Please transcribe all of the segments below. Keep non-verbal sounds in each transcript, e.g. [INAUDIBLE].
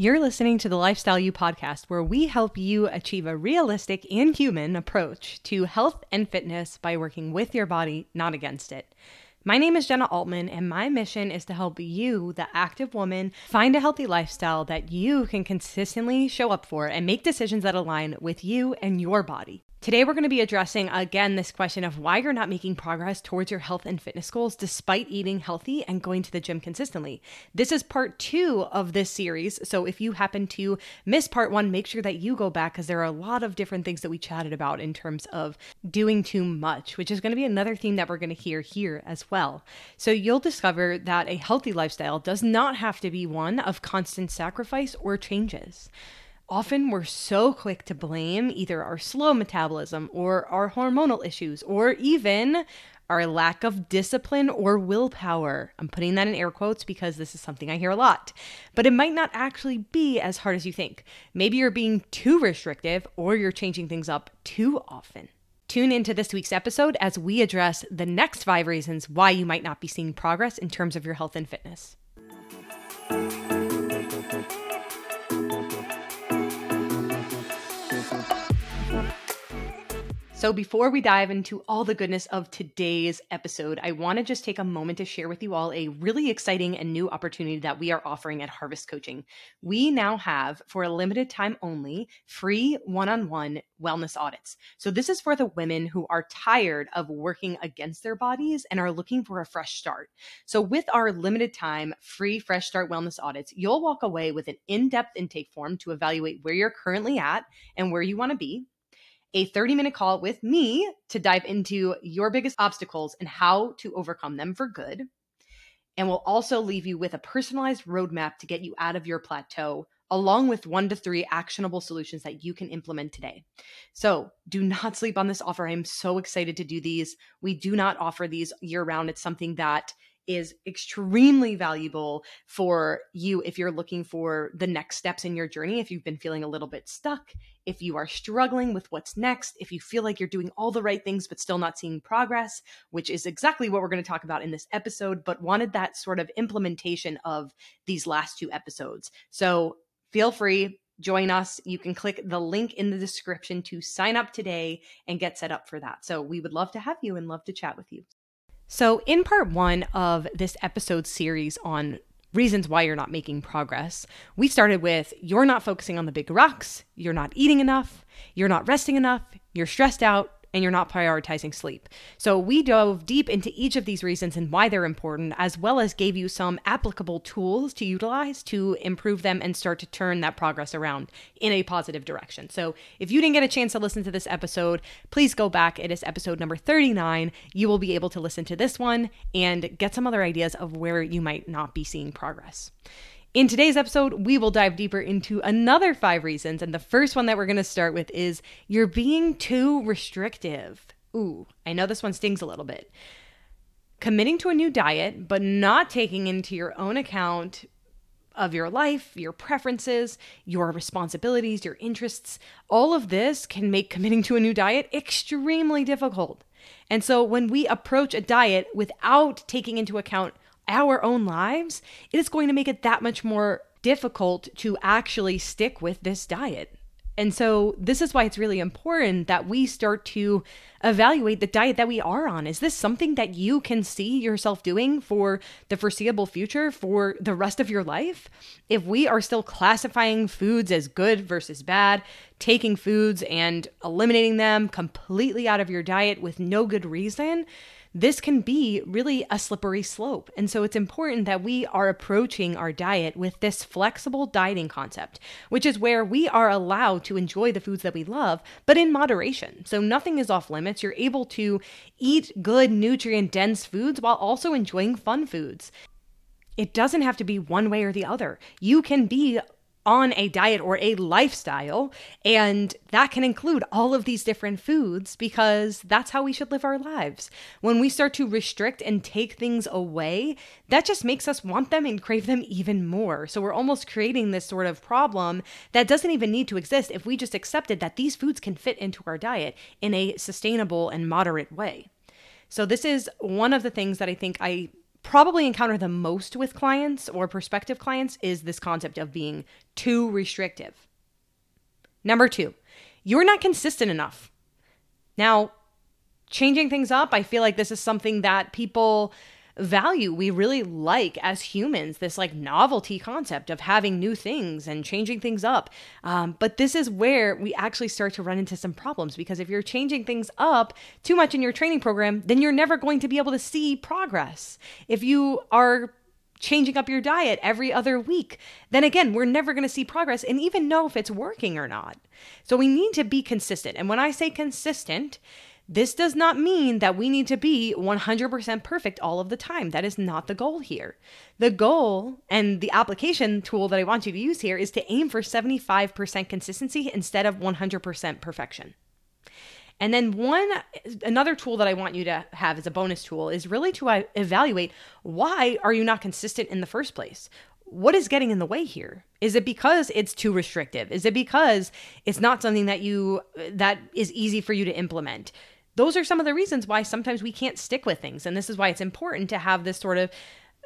You're listening to the Lifestyle You podcast, where we help you achieve a realistic and human approach to health and fitness by working with your body, not against it. My name is Jenna Altman, and my mission is to help you, the active woman, find a healthy lifestyle that you can consistently show up for and make decisions that align with you and your body. Today, we're going to be addressing again this question of why you're not making progress towards your health and fitness goals despite eating healthy and going to the gym consistently. This is part two of this series. So, if you happen to miss part one, make sure that you go back because there are a lot of different things that we chatted about in terms of doing too much, which is going to be another theme that we're going to hear here as well. So, you'll discover that a healthy lifestyle does not have to be one of constant sacrifice or changes often we're so quick to blame either our slow metabolism or our hormonal issues or even our lack of discipline or willpower. I'm putting that in air quotes because this is something I hear a lot. But it might not actually be as hard as you think. Maybe you're being too restrictive or you're changing things up too often. Tune into this week's episode as we address the next five reasons why you might not be seeing progress in terms of your health and fitness. So, before we dive into all the goodness of today's episode, I want to just take a moment to share with you all a really exciting and new opportunity that we are offering at Harvest Coaching. We now have, for a limited time only, free one on one wellness audits. So, this is for the women who are tired of working against their bodies and are looking for a fresh start. So, with our limited time free Fresh Start Wellness audits, you'll walk away with an in depth intake form to evaluate where you're currently at and where you want to be a 30 minute call with me to dive into your biggest obstacles and how to overcome them for good. And we'll also leave you with a personalized roadmap to get you out of your plateau, along with one to three actionable solutions that you can implement today. So do not sleep on this offer. I'm so excited to do these. We do not offer these year round. It's something that is extremely valuable for you if you're looking for the next steps in your journey. If you've been feeling a little bit stuck, if you are struggling with what's next, if you feel like you're doing all the right things but still not seeing progress, which is exactly what we're going to talk about in this episode, but wanted that sort of implementation of these last two episodes. So feel free. Join us. You can click the link in the description to sign up today and get set up for that. So, we would love to have you and love to chat with you. So, in part one of this episode series on reasons why you're not making progress, we started with you're not focusing on the big rocks, you're not eating enough, you're not resting enough, you're stressed out, and you're not prioritizing sleep. So, we dove deep into each of these reasons and why they're important, as well as gave you some applicable tools to utilize to improve them and start to turn that progress around in a positive direction. So, if you didn't get a chance to listen to this episode, please go back. It is episode number 39. You will be able to listen to this one and get some other ideas of where you might not be seeing progress. In today's episode, we will dive deeper into another five reasons. And the first one that we're going to start with is you're being too restrictive. Ooh, I know this one stings a little bit. Committing to a new diet, but not taking into your own account of your life, your preferences, your responsibilities, your interests, all of this can make committing to a new diet extremely difficult. And so when we approach a diet without taking into account our own lives, it is going to make it that much more difficult to actually stick with this diet. And so, this is why it's really important that we start to evaluate the diet that we are on. Is this something that you can see yourself doing for the foreseeable future, for the rest of your life? If we are still classifying foods as good versus bad, taking foods and eliminating them completely out of your diet with no good reason, this can be really a slippery slope. And so it's important that we are approaching our diet with this flexible dieting concept, which is where we are allowed to enjoy the foods that we love, but in moderation. So nothing is off limits. You're able to eat good, nutrient dense foods while also enjoying fun foods. It doesn't have to be one way or the other. You can be on a diet or a lifestyle. And that can include all of these different foods because that's how we should live our lives. When we start to restrict and take things away, that just makes us want them and crave them even more. So we're almost creating this sort of problem that doesn't even need to exist if we just accepted that these foods can fit into our diet in a sustainable and moderate way. So, this is one of the things that I think I probably encounter the most with clients or prospective clients is this concept of being too restrictive. Number two, you're not consistent enough. Now, changing things up, I feel like this is something that people value we really like as humans this like novelty concept of having new things and changing things up um, but this is where we actually start to run into some problems because if you're changing things up too much in your training program then you're never going to be able to see progress if you are changing up your diet every other week, then again, we're never going to see progress and even know if it's working or not. So we need to be consistent. And when I say consistent, this does not mean that we need to be 100% perfect all of the time. That is not the goal here. The goal and the application tool that I want you to use here is to aim for 75% consistency instead of 100% perfection. And then one another tool that I want you to have as a bonus tool is really to uh, evaluate why are you not consistent in the first place? what is getting in the way here? Is it because it's too restrictive? Is it because it's not something that you that is easy for you to implement? Those are some of the reasons why sometimes we can't stick with things. And this is why it's important to have this sort of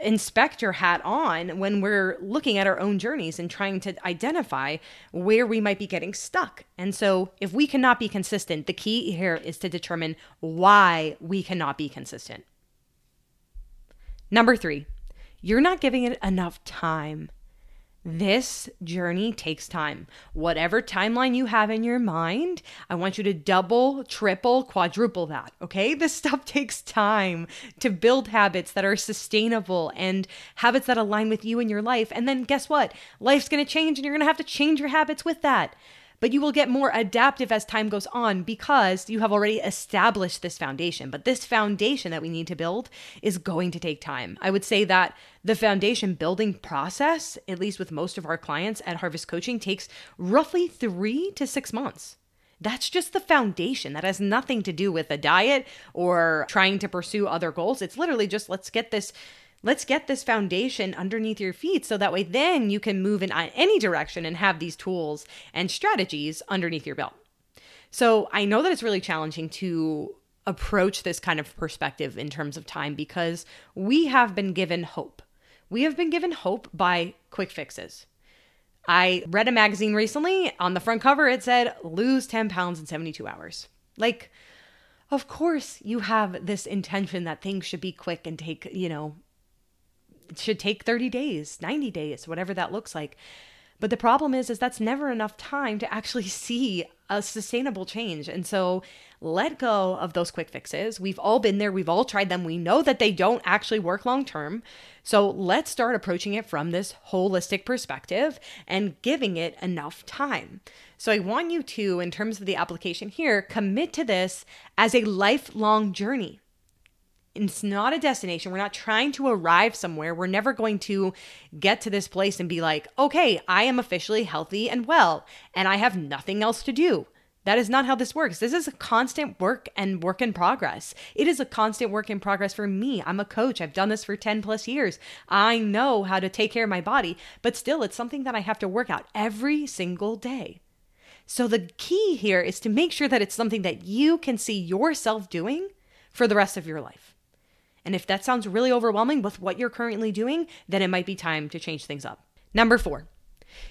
inspector hat on when we're looking at our own journeys and trying to identify where we might be getting stuck. And so, if we cannot be consistent, the key here is to determine why we cannot be consistent. Number three, you're not giving it enough time. This journey takes time. Whatever timeline you have in your mind, I want you to double, triple, quadruple that. Okay. [LAUGHS] This stuff takes time to build habits that are sustainable and habits that align with you and your life. And then guess what? Life's to change and you're to have to change your habits with that but you will get more adaptive as time goes on because you have already established this foundation. But this foundation that we need to build is going to take time. I would say that the foundation building process, at least with most of our clients at Harvest Coaching, takes roughly three to six months. That's just the foundation. That has nothing to do with a diet or trying to pursue other goals. It's literally just let's get this let's get this foundation underneath your feet so that way then you can move in any direction and have these tools and strategies underneath your belt. So I know that it's really challenging to approach this kind of perspective in terms of time because we have been given hope. We have been given hope by quick fixes. I read a magazine recently. On the front cover, it said, lose 10 pounds in 72 hours. Like, of course, you have this intention that things should be quick and take, you know, should take 30 days, 90 days, whatever that looks like. But the problem is is that's never enough time to actually [LAUGHS] see a sustainable change. And so let go of those quick fixes. We've all been there, we've all tried them. We know that they don't actually work long term. So let's start approaching it from this holistic perspective and giving it enough time. So I want you to in terms of the application here, commit to this as a lifelong journey. It's not a destination. We're not trying to arrive somewhere. We're never going to get to this place and be like, okay, I am officially healthy and well, and I have nothing else to do. That is not how this works. This is a constant work and work in progress. It is a constant work in progress for me. I'm a coach. I've done this for 10 plus years. I know how to take care of my body, but still, it's something that I have to work out every single day. So, the key here is to make sure that it's something that you can see yourself doing for the rest of your life. And if that sounds really overwhelming with what you're currently doing, then it might be time to change things up. Number four,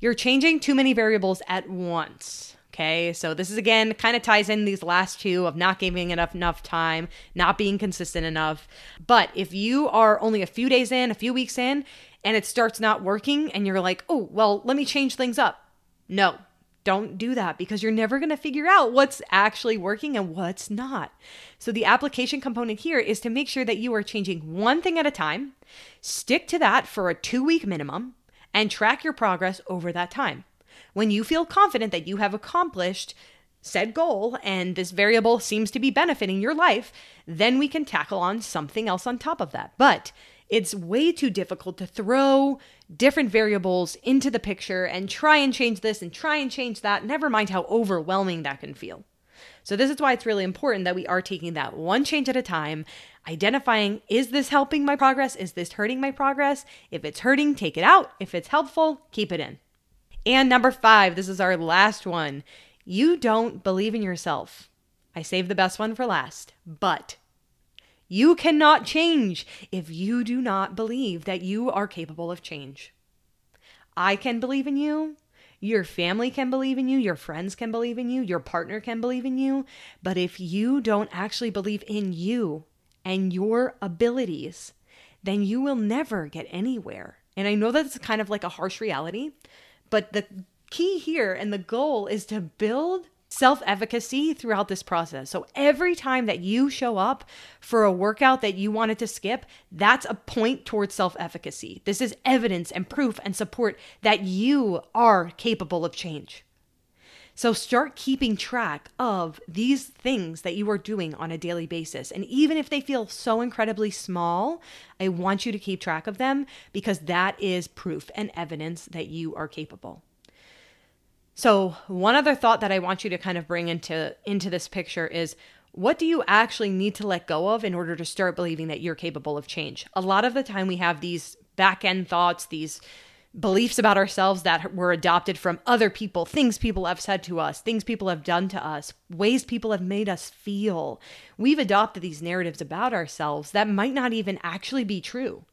you're changing too many variables at once. Okay, so this is again kind of ties in these last two of not giving enough enough time, not being consistent enough. But if you are only a few days in, a few weeks in, and it starts not working, and you're like, oh, well, let me change things up. No, don't do that because you're never going to figure out what's actually working and what's not. So, the application component here is to make sure that you are changing one thing at a time, stick to that for a two week minimum, and track your progress over that time. When you feel confident that you have accomplished said goal and this variable seems to be benefiting your life, then we can tackle on something else on top of that. But it's way too difficult to throw different variables into the picture and try and change this and try and change that, never mind how overwhelming that can feel. So, this is why it's really important that we are taking that one change at a time, identifying is this helping my progress? Is this hurting my progress? If it's hurting, take it out. If it's helpful, keep it in. And number five, this is our last one. You don't believe in yourself. I saved the best one for last, but You cannot change if you do not believe that you are capable of change. I can believe in you. Your family can believe in you. Your friends can believe in you. Your partner can believe in you. But if you don't actually believe in you and your abilities, then you will never get anywhere. And I know that's kind of like a harsh reality, but the key here and the goal is to build self efficacy throughout this process. So every time that you show up for a workout that you wanted to skip, that's a point towards self efficacy. This is evidence and proof and support that you are capable of change. So start keeping track of these things that you are doing on a daily basis. And even if they feel so incredibly small, I want you to keep track of them because that is proof and evidence that you are capable. So, one other thought that I want you to kind of bring into into this picture is what do you actually need to let go of in order to start believing that you're capable of change? A lot of the time we have these back end thoughts, these beliefs about ourselves that were adopted from other people, things people have said to us, things people have done to us, ways people have made us feel. We've adopted these narratives about ourselves that might not even actually be true.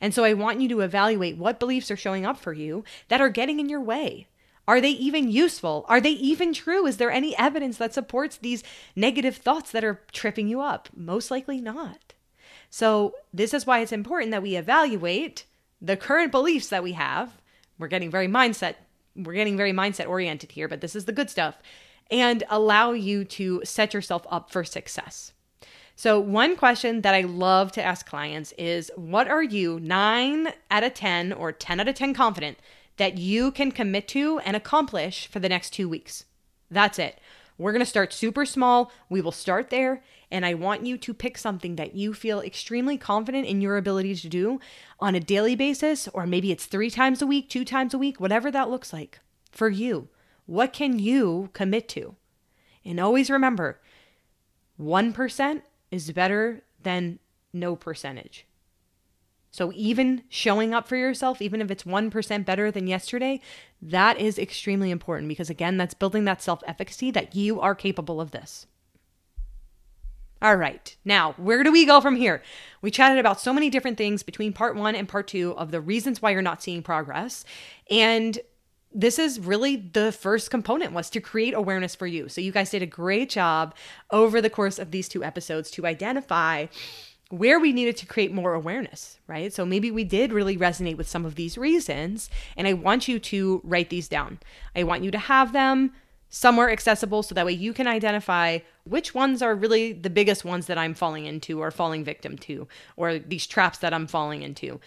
And so I want you to evaluate what beliefs are showing up for you that are getting in your way. Are they even useful? Are they even true? Is there any evidence that supports these negative thoughts that are tripping you up? Most likely not. So, this is why it's important that we evaluate the current beliefs that we have. We're getting very mindset we're getting very mindset oriented here, but this is the good stuff and allow you to set yourself up for success. So, one question that I love to ask clients is what are you 9 out of 10 or 10 out of 10 confident that you can commit to and accomplish for the next two weeks. That's it. We're going to start super small. We will start there. And I want you to pick something that you feel extremely confident in your ability to do on a daily basis, or maybe it's three times a week, two times a week, whatever that looks like for you. What can you commit to? And always remember 1% is better than no percentage. So even showing up for yourself, even if it's 1% better than yesterday, that is extremely important because, again, that's building that self efficacy that you are capable of this. All right, now where do we go from here? We chatted about so many different things between part one and part two of the reasons why you're not seeing progress. And this is really the first component was to create awareness for you. So you guys did a great job over the course of these two episodes to identify where we needed to create more awareness, right? So maybe we did really resonate with some of these reasons. And I want you to write these down. I want you to have them somewhere accessible so that way you can identify which ones are really the biggest ones that I'm falling into or falling victim to, or these traps that I'm falling into.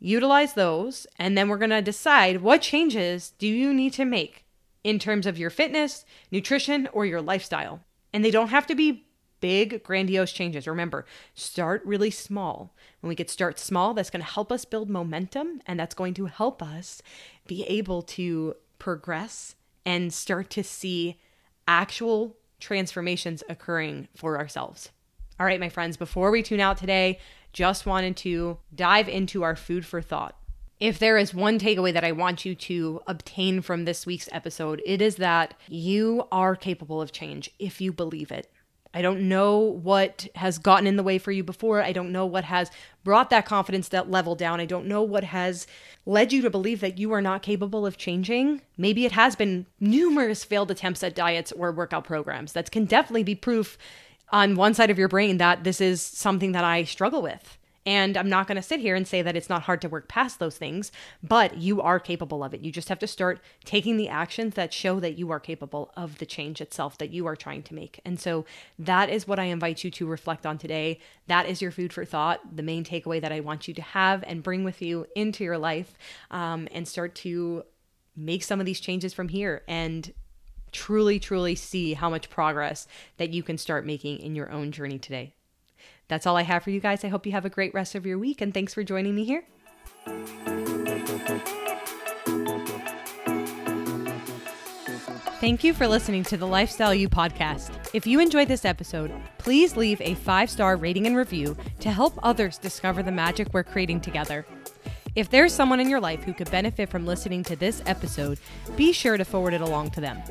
Utilize those, and then we're gonna decide what changes do you need to make in terms of your fitness, nutrition, or your lifestyle. And they don't have to be big, grandiose changes. Remember, start really small. When we get start small, that's going to help us build momentum and that's going to help us be able to progress and start to see actual transformations occurring for ourselves. All right, my friends, before we tune out today, just wanted to dive into our food for thought. If there is one takeaway that I want you to obtain from this week's episode, it is that you are capable of change if you believe it. I don't know what has gotten in the way for you before. I don't know what has brought that confidence that level down. I don't know what has led you to believe that you are not capable of changing. Maybe it has been numerous failed attempts at diets or workout programs. That can definitely be proof on one side of your brain that this is something that I struggle with. And I'm not going to sit here and say that it's not hard to work past those things, but you are capable of it. You just have to start taking the actions that show that you are capable of the change itself that you are trying to make. And so that is what I invite you to reflect on today. That is your food for thought, the main takeaway that I want you to have and bring with you into your life um, and start to make some of these changes from here and truly, truly see how much progress that you can start making in your own journey today. That's all I have for you guys. I hope you have a great rest of your week and thanks for joining me here. Thank you for listening to the Lifestyle You podcast. If you enjoyed this episode, please leave a five star rating and review to help others discover the magic we're creating together. If there's someone in your life who could benefit from listening to this episode, be sure to forward it along to them.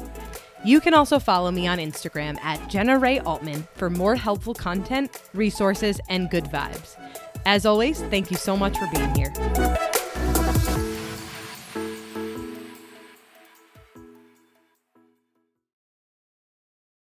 You can also follow me on Instagram at Jenna Rae Altman for more helpful content, resources, and good vibes. As always, thank you so much for being here.